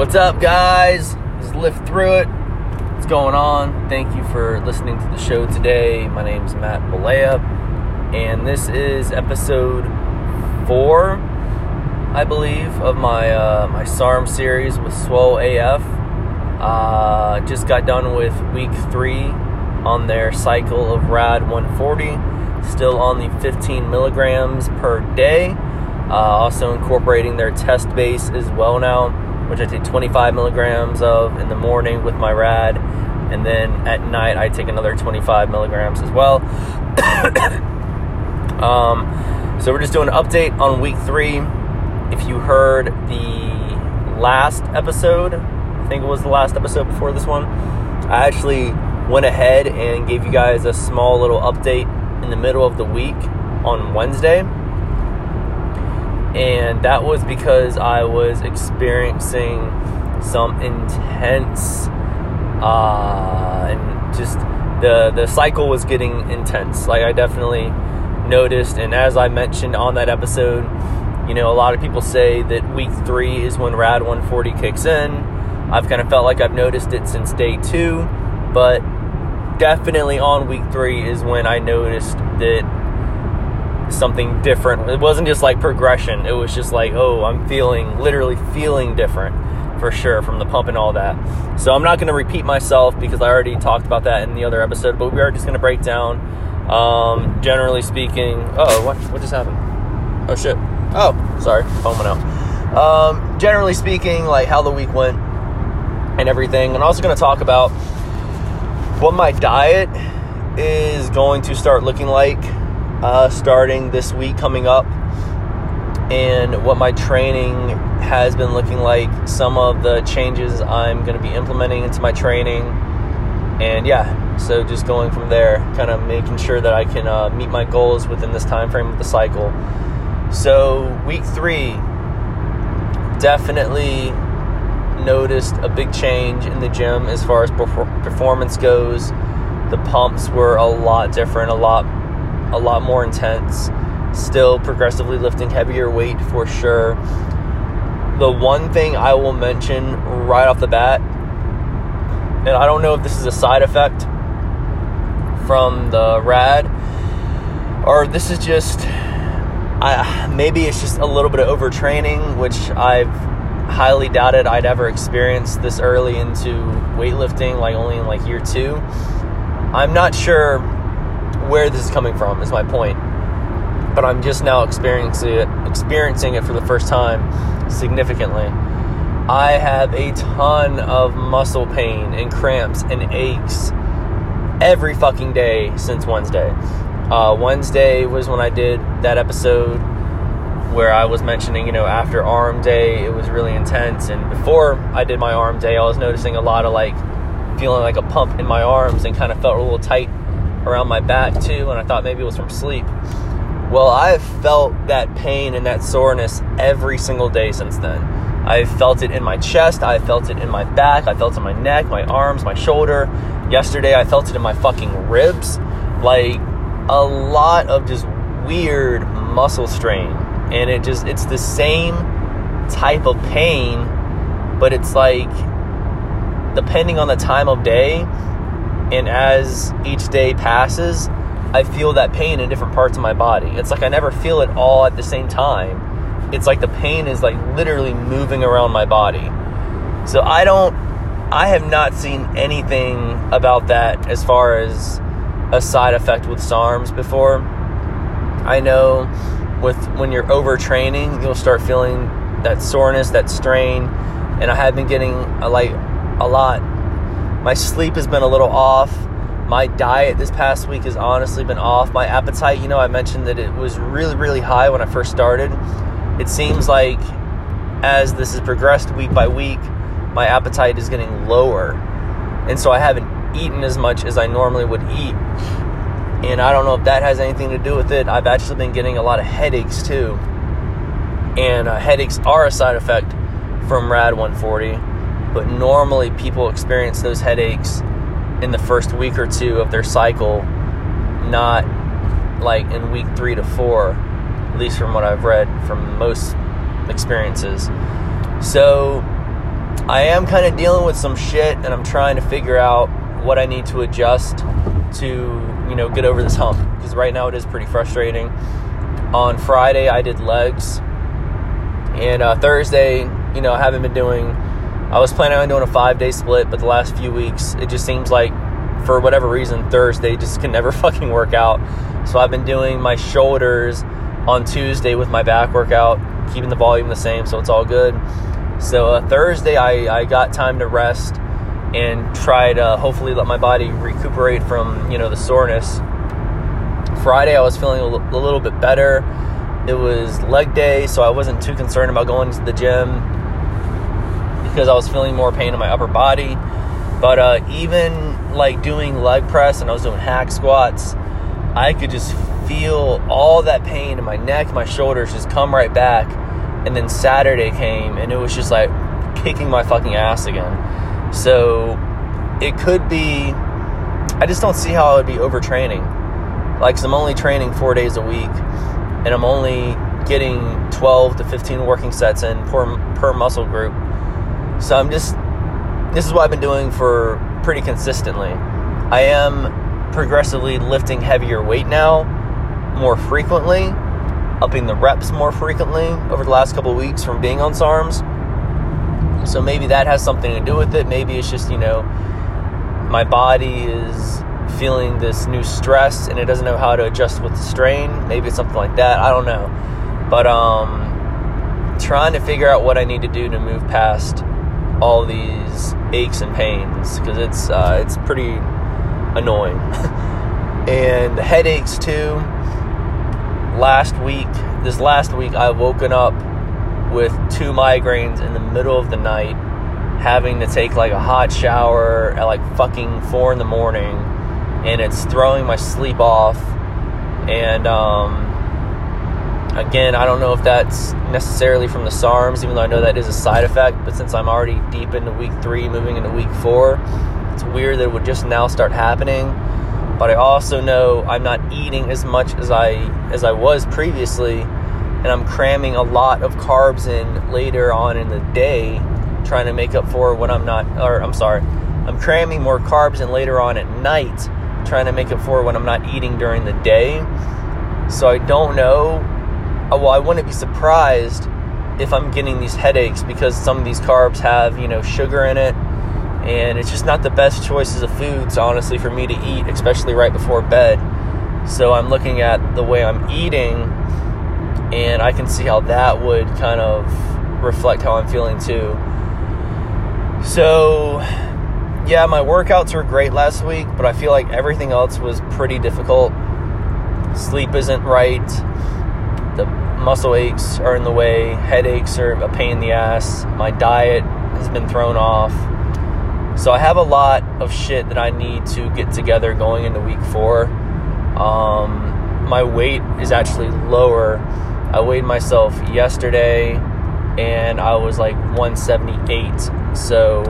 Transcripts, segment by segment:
What's up, guys? Just lift through it. What's going on? Thank you for listening to the show today. My name is Matt Balea, and this is episode four, I believe, of my uh, my SARM series with Swole AF. Uh, just got done with week three on their cycle of RAD 140, still on the 15 milligrams per day. Uh, also incorporating their test base as well now, which I take 25 milligrams of in the morning with my RAD, and then at night I take another 25 milligrams as well. um, so we're just doing an update on week three. If you heard the last episode, I think it was the last episode before this one, I actually went ahead and gave you guys a small little update in the middle of the week on Wednesday. And that was because I was experiencing some intense uh, and just the the cycle was getting intense. Like I definitely noticed, and as I mentioned on that episode, you know, a lot of people say that week three is when Rad 140 kicks in. I've kind of felt like I've noticed it since day two, but definitely on week three is when I noticed that something different. It wasn't just like progression. It was just like, oh, I'm feeling, literally feeling different for sure from the pump and all that. So I'm not going to repeat myself because I already talked about that in the other episode, but we are just going to break down, um, generally speaking. Oh, what, what just happened? Oh, shit. Oh, sorry. Phone went out. Um, generally speaking, like how the week went and everything. I'm also going to talk about what my diet is going to start looking like uh, starting this week coming up and what my training has been looking like some of the changes i'm going to be implementing into my training and yeah so just going from there kind of making sure that i can uh, meet my goals within this time frame of the cycle so week three definitely noticed a big change in the gym as far as performance goes. The pumps were a lot different, a lot a lot more intense. Still progressively lifting heavier weight for sure. The one thing I will mention right off the bat, and I don't know if this is a side effect from the rad or this is just I maybe it's just a little bit of overtraining, which I've highly doubted I'd ever experience this early into weightlifting, like only in like year two. I'm not sure where this is coming from, is my point. But I'm just now experiencing it, experiencing it for the first time significantly. I have a ton of muscle pain and cramps and aches every fucking day since Wednesday. Uh, Wednesday was when I did that episode where I was mentioning, you know, after arm day, it was really intense. And before I did my arm day, I was noticing a lot of like feeling like a pump in my arms and kind of felt a little tight around my back too. And I thought maybe it was from sleep. Well, I've felt that pain and that soreness every single day since then. I've felt it in my chest, I felt it in my back, I felt it in my neck, my arms, my shoulder. Yesterday, I felt it in my fucking ribs. Like a lot of just weird muscle strain and it just it's the same type of pain but it's like depending on the time of day and as each day passes i feel that pain in different parts of my body. It's like i never feel it all at the same time. It's like the pain is like literally moving around my body. So i don't i have not seen anything about that as far as a side effect with SARMs before. I know with when you're overtraining, you'll start feeling that soreness, that strain, and I have been getting a, like a lot. My sleep has been a little off. My diet this past week has honestly been off. My appetite, you know, I mentioned that it was really, really high when I first started. It seems like as this has progressed week by week, my appetite is getting lower. And so I haven't eaten as much as I normally would eat and I don't know if that has anything to do with it. I've actually been getting a lot of headaches too. And uh, headaches are a side effect from RAD 140, but normally people experience those headaches in the first week or two of their cycle, not like in week three to four, at least from what I've read from most experiences. So I am kind of dealing with some shit and I'm trying to figure out what I need to adjust to, you know, get over this hump because right now it is pretty frustrating. On Friday, I did legs, and uh, Thursday, you know, I haven't been doing. I was planning on doing a five day split, but the last few weeks, it just seems like, for whatever reason, Thursday just can never fucking work out. So I've been doing my shoulders on Tuesday with my back workout, keeping the volume the same, so it's all good. So uh, Thursday, I, I got time to rest and try to hopefully let my body recuperate from you know the soreness. Friday, I was feeling a, l- a little bit better. It was leg day, so I wasn't too concerned about going to the gym because I was feeling more pain in my upper body. But uh, even like doing leg press and I was doing hack squats, I could just feel all that pain in my neck, my shoulders just come right back. And then Saturday came and it was just like kicking my fucking ass again. So it could be, I just don't see how I would be overtraining. Like, cause I'm only training four days a week and I'm only getting 12 to 15 working sets in per, per muscle group. So I'm just, this is what I've been doing for pretty consistently. I am progressively lifting heavier weight now more frequently, upping the reps more frequently over the last couple weeks from being on SARMs. So maybe that has something to do with it. Maybe it's just, you know, my body is feeling this new stress and it doesn't know how to adjust with the strain. Maybe it's something like that. I don't know. But um trying to figure out what I need to do to move past all these aches and pains because it's uh, it's pretty annoying. and headaches too. Last week, this last week, I woken up with two migraines in the middle of the night, having to take like a hot shower at like fucking four in the morning, and it's throwing my sleep off. And um, again, I don't know if that's necessarily from the SARMs, even though I know that is a side effect. But since I'm already deep into week three, moving into week four, it's weird that it would just now start happening. But I also know I'm not eating as much as I as I was previously, and I'm cramming a lot of carbs in later on in the day, trying to make up for when I'm not. Or I'm sorry, I'm cramming more carbs in later on at night, trying to make up for when I'm not eating during the day. So I don't know Oh, well, I wouldn't be surprised if I'm getting these headaches because some of these carbs have, you know, sugar in it. And it's just not the best choices of foods, honestly, for me to eat, especially right before bed. So I'm looking at the way I'm eating, and I can see how that would kind of reflect how I'm feeling too. So, yeah, my workouts were great last week, but I feel like everything else was pretty difficult. Sleep isn't right muscle aches are in the way, headaches are a pain in the ass, my diet has been thrown off. So I have a lot of shit that I need to get together going into week four. Um, my weight is actually lower. I weighed myself yesterday and I was like 178. So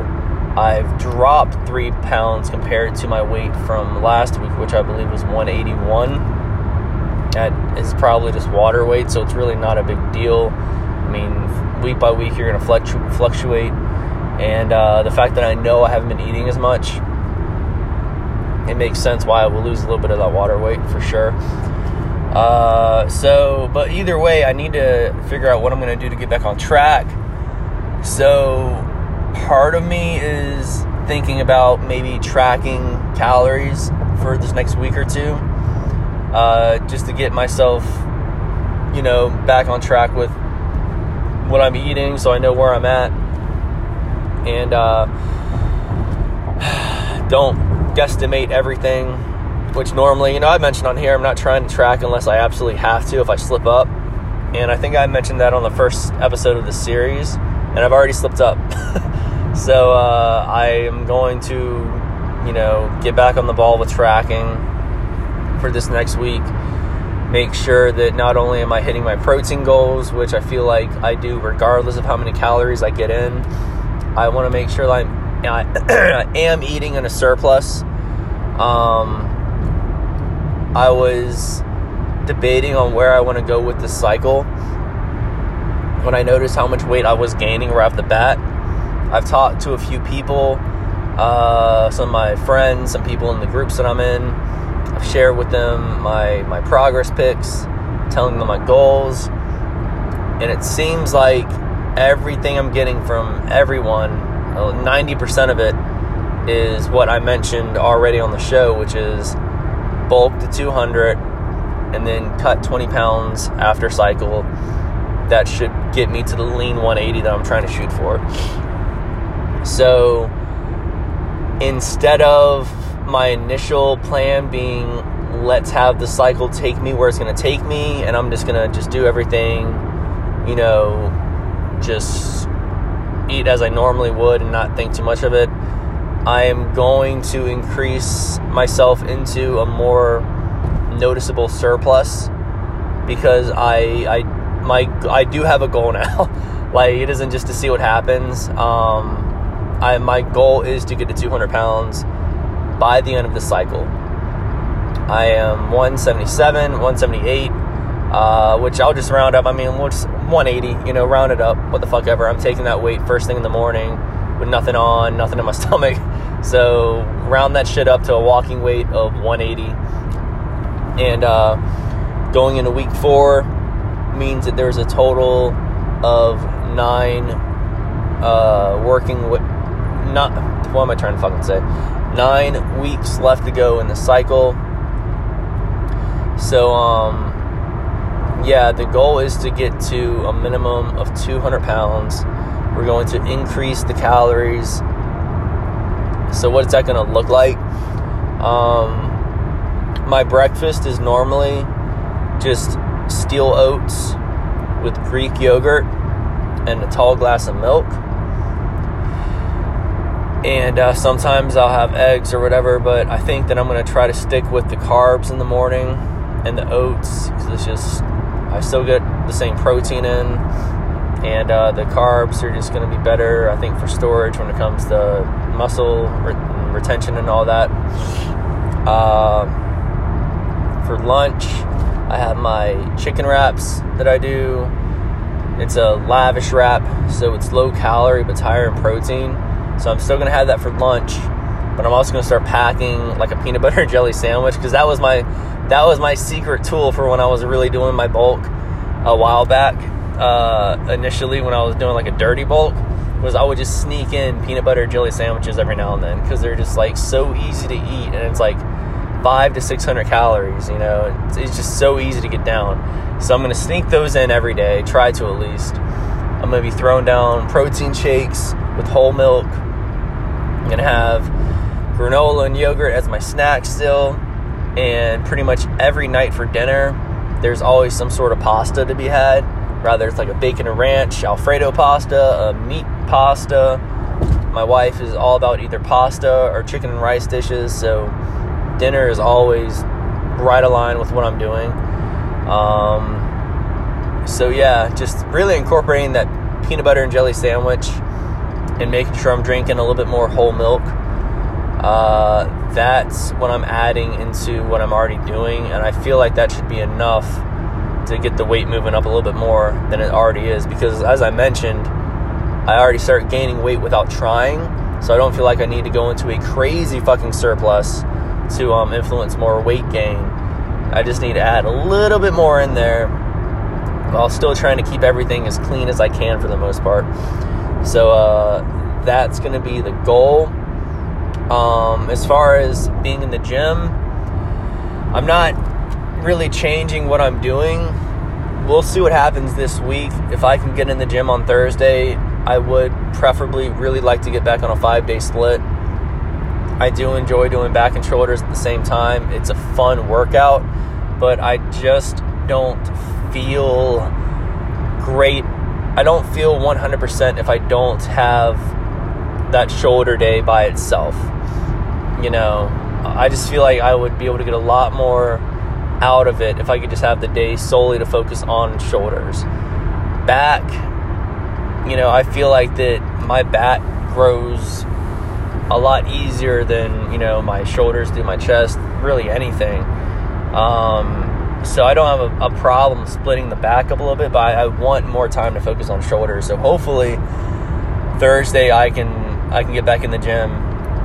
I've dropped three pounds compared to my weight from last week, which I believe was 181 that is probably just water weight, so it's really not a big deal. I mean, week by week, you're going to fluctu- fluctuate. And uh, the fact that I know I haven't been eating as much, it makes sense why I will lose a little bit of that water weight for sure. Uh, so, but either way, I need to figure out what I'm going to do to get back on track. So, part of me is thinking about maybe tracking calories for this next week or two uh, just to get myself, you know, back on track with what I'm eating so I know where I'm at. And uh, don't guesstimate everything, which normally, you know, I mentioned on here, I'm not trying to track unless I absolutely have to if I slip up. And I think I mentioned that on the first episode of the series, and I've already slipped up. so uh, I am going to, you know, get back on the ball with tracking for this next week. Make sure that not only am I hitting my protein goals, which I feel like I do regardless of how many calories I get in, I want to make sure that I'm, I am eating in a surplus. Um, I was debating on where I want to go with this cycle. When I noticed how much weight I was gaining right off the bat, I've talked to a few people, uh, some of my friends, some people in the groups that I'm in. I've shared with them my my progress pics, telling them my goals, and it seems like everything I'm getting from everyone, uh, 90% of it is what I mentioned already on the show, which is bulk to 200 and then cut 20 pounds after cycle. That should get me to the lean 180 that I'm trying to shoot for. So instead of my initial plan being let's have the cycle take me where it's going to take me and I'm just going to just do everything, you know, just eat as I normally would and not think too much of it. I am going to increase myself into a more noticeable surplus because I I my I do have a goal now. like it isn't just to see what happens. Um, I my goal is to get to 200 pounds by the end of the cycle. I am 177, 178, uh, which I'll just round up. I mean, just 180, you know, round it up. What the fuck ever. I'm taking that weight first thing in the morning with nothing on, nothing in my stomach. So round that shit up to a walking weight of 180. And uh, going into week four means that there's a total of nine uh, working with not what am I trying to fucking say? Nine weeks left to go in the cycle. So um yeah, the goal is to get to a minimum of 200 pounds. We're going to increase the calories. So, what's that going to look like? Um, my breakfast is normally just steel oats with Greek yogurt and a tall glass of milk. And uh, sometimes I'll have eggs or whatever, but I think that I'm to try to stick with the carbs in the morning and the oats because it's just I still get the same protein in, and uh, the carbs are just to be better, I think, for storage when it comes to muscle re- retention and all that. Uh, for lunch, I have my chicken wraps that I do. It's a lavash wrap, so it's low calorie but it's higher in protein. So I'm still gonna have that for lunch, but I'm also gonna start packing like a peanut butter and jelly sandwich because that was my that was my secret tool for when I was really doing my bulk a while back. Uh, initially, when I was doing like a dirty bulk, was I would just sneak in peanut butter jelly sandwiches every now and then because they're just like so easy to eat and it's like five to six hundred calories. You know, it's, it's just so easy to get down. So I'm gonna sneak those in every day. Try to at least. I'm gonna be throwing down protein shakes with whole milk. Gonna have granola and yogurt as my snack still. And pretty much every night for dinner there's always some sort of pasta to be had. Rather it's like a bacon and ranch alfredo pasta a meat pasta. My wife is all about either pasta or chicken and rice dishes so dinner is always right aligned with what i'm doing. Um, so yeah just really incorporating that peanut butter and jelly sandwich and making sure i'm drinking a little bit more whole milk uh, that's what I'm adding into what I'm already doing, and I feel like that should be enough to get the weight moving up a little bit more than it already is. Because as I mentioned, I already start gaining weight without trying, so I don't feel like I need to go into a crazy fucking surplus to um, influence more weight gain. I just need to add a little bit more in there while still trying to keep everything as clean as I can for the most part. So uh, that's going to be the goal um, as far as being in the gym, I'm not really changing what I'm doing. We'll see what happens this week. If I can get in the gym on Thursday, I would preferably really like to get back on a five day split. I do enjoy doing back and shoulders at the same time. It's a fun workout, but I just don't feel great. I don't feel 100% if I don't have that shoulder day by itself you know, I just feel like I would be able to get a lot more out of it if I could just have the day solely to focus on shoulders. Back, you know, I feel like that my back grows a lot easier than, you know, my shoulders do my chest, really anything. Um, so I don't have a, a, problem splitting the back up a little bit, but I, I want more time to focus on shoulders. So hopefully Thursday I can I can get back in the gym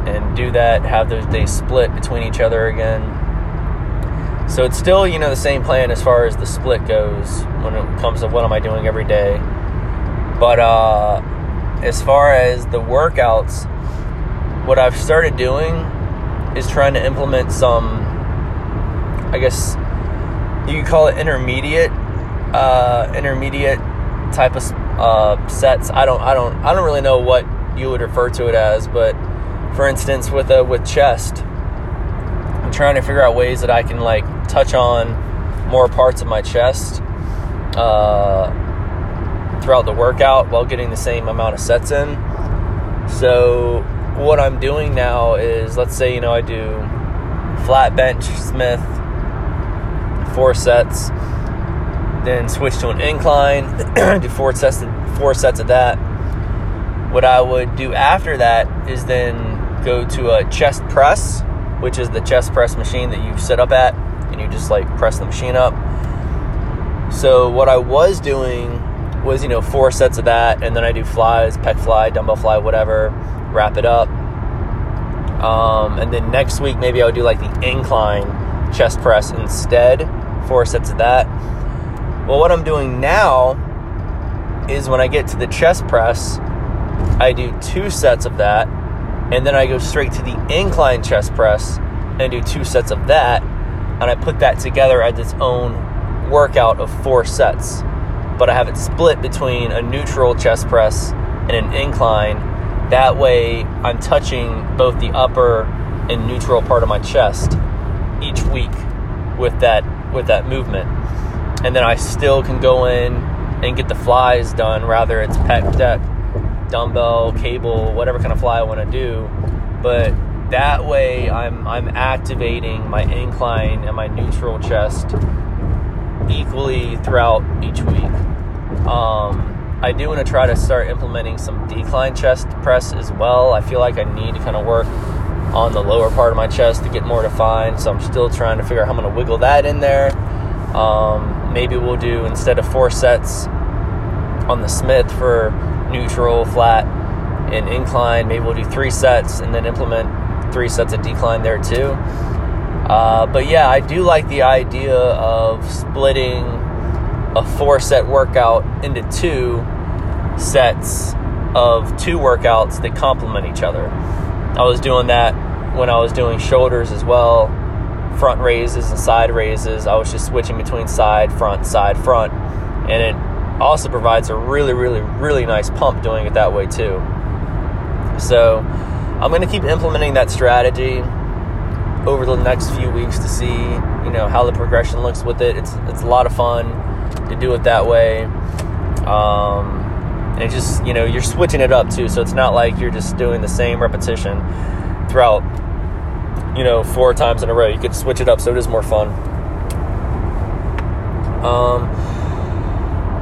and do that, have those days split between each other again. So it's still, you know, the same plan as far as the split goes when it comes to what am I doing every day. But uh as far as the workouts, what I've started doing is trying to implement some I guess you could call it intermediate uh intermediate type of uh, sets. I don't, I don't, I don't really know what you would refer to it as, but for instance, with a with chest, I'm trying to figure out ways that I can like touch on more parts of my chest uh, throughout the workout while getting the same amount of sets in. So what I'm doing now is, let's say you know I do flat bench Smith four sets then switch to an incline, do four sets, four sets of that. What I would do after that is then go to a chest press, which is the chest press machine that you sit up at, and you just like press the machine up. So what I was doing was you know four sets of that, and then I do flies, pec fly, dumbbell fly, whatever, wrap it up. Um, and then next week maybe I would do like the incline chest press instead, four sets of that well, what I'm doing now is when I get to the chest press, I do two sets of that, and then I go straight to the incline chest press and do two sets of that, and I put that together as its own workout of four sets. But I have it split between a neutral chest press and an incline. That way, I'm touching both the upper and neutral part of my chest each week with that with that movement and then I still can go in and get the flies done. Rather, it's pec deck, dumbbell, cable, whatever kind of fly I want to do. But that way, I'm I'm activating my incline and my neutral chest equally throughout each week. Um, I do want to try to start implementing some decline chest press as well. I feel like I need to kind of work on the lower part of my chest to get more defined. So I'm still trying to figure out how I'm going to wiggle that in there. Um, maybe we'll do instead of four sets on the Smith for neutral, flat, and incline, maybe we'll do three sets and then implement three sets of decline there too. Uh, but yeah, I do like the idea of splitting a four set workout into two sets of two workouts that complement each other. I was doing that when I was doing shoulders as well front raises and side raises. I was just switching between side, front, side, front. And it also provides a really, really, really nice pump doing it that way too. So I'm going to keep implementing that strategy over the next few weeks to see, you know, how the progression looks with it. It's it's a lot of fun to do it that way. Um, and just, you know, you're switching it up too. So it's not like you're just doing the same repetition throughout you know, four times in a row. You could switch it up so it is more fun. Um,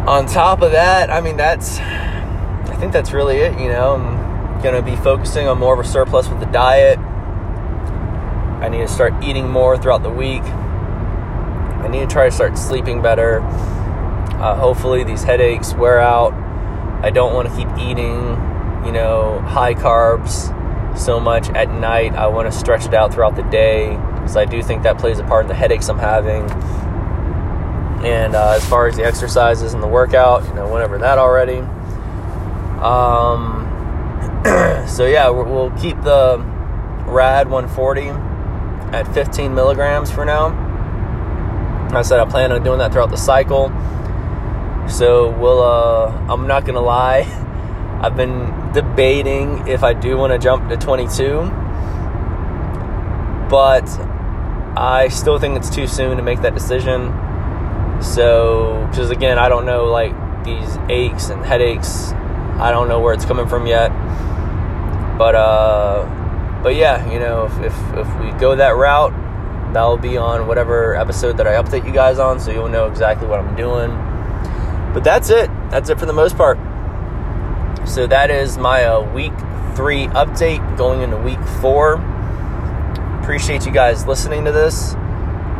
on top of that, I mean, that's, I think that's really it. You know, I'm going to be focusing on more of a surplus with the diet. I need to start eating more throughout the week. I need to try to start sleeping better. Uh, hopefully, these headaches wear out. I don't want to keep eating, you know, high carbs so much at night. I want to stretch it out throughout the day because I do think that plays a part in the headaches I'm having. And uh, as far as the exercises and the workout, you know, whenever that already. Um, so yeah, we'll keep the RAD 140 at 15 milligrams for now. I said I plan on doing that throughout the cycle. So we'll. Uh, I'm not gonna lie. I've been debating if I do want to jump to 22, but I still think it's too soon to make that decision. So, because again, I don't know like these aches and headaches. I don't know where it's coming from yet. But uh, but yeah, you know, if if, if we go that route, that'll be on whatever episode that I update you guys on, so you'll know exactly what I'm doing. But that's it. That's it for the most part. So that is my uh, week three update going into week four. Appreciate you guys listening to this.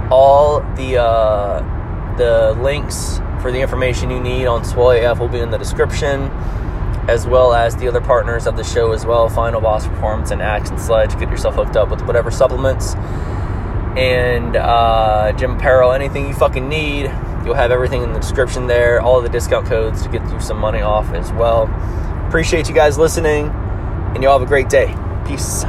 All the uh, the links for the information you need on Swole AF will be in the description. as well as the other partners of the show as well Final Boss Performance and Action Sledge. Get yourself hooked up with whatever supplements and uh, gym apparel, anything you fucking need. You'll have everything in the description there, all the discount codes to get you some money off as well. Appreciate you guys listening, and y'all have a great day. Peace.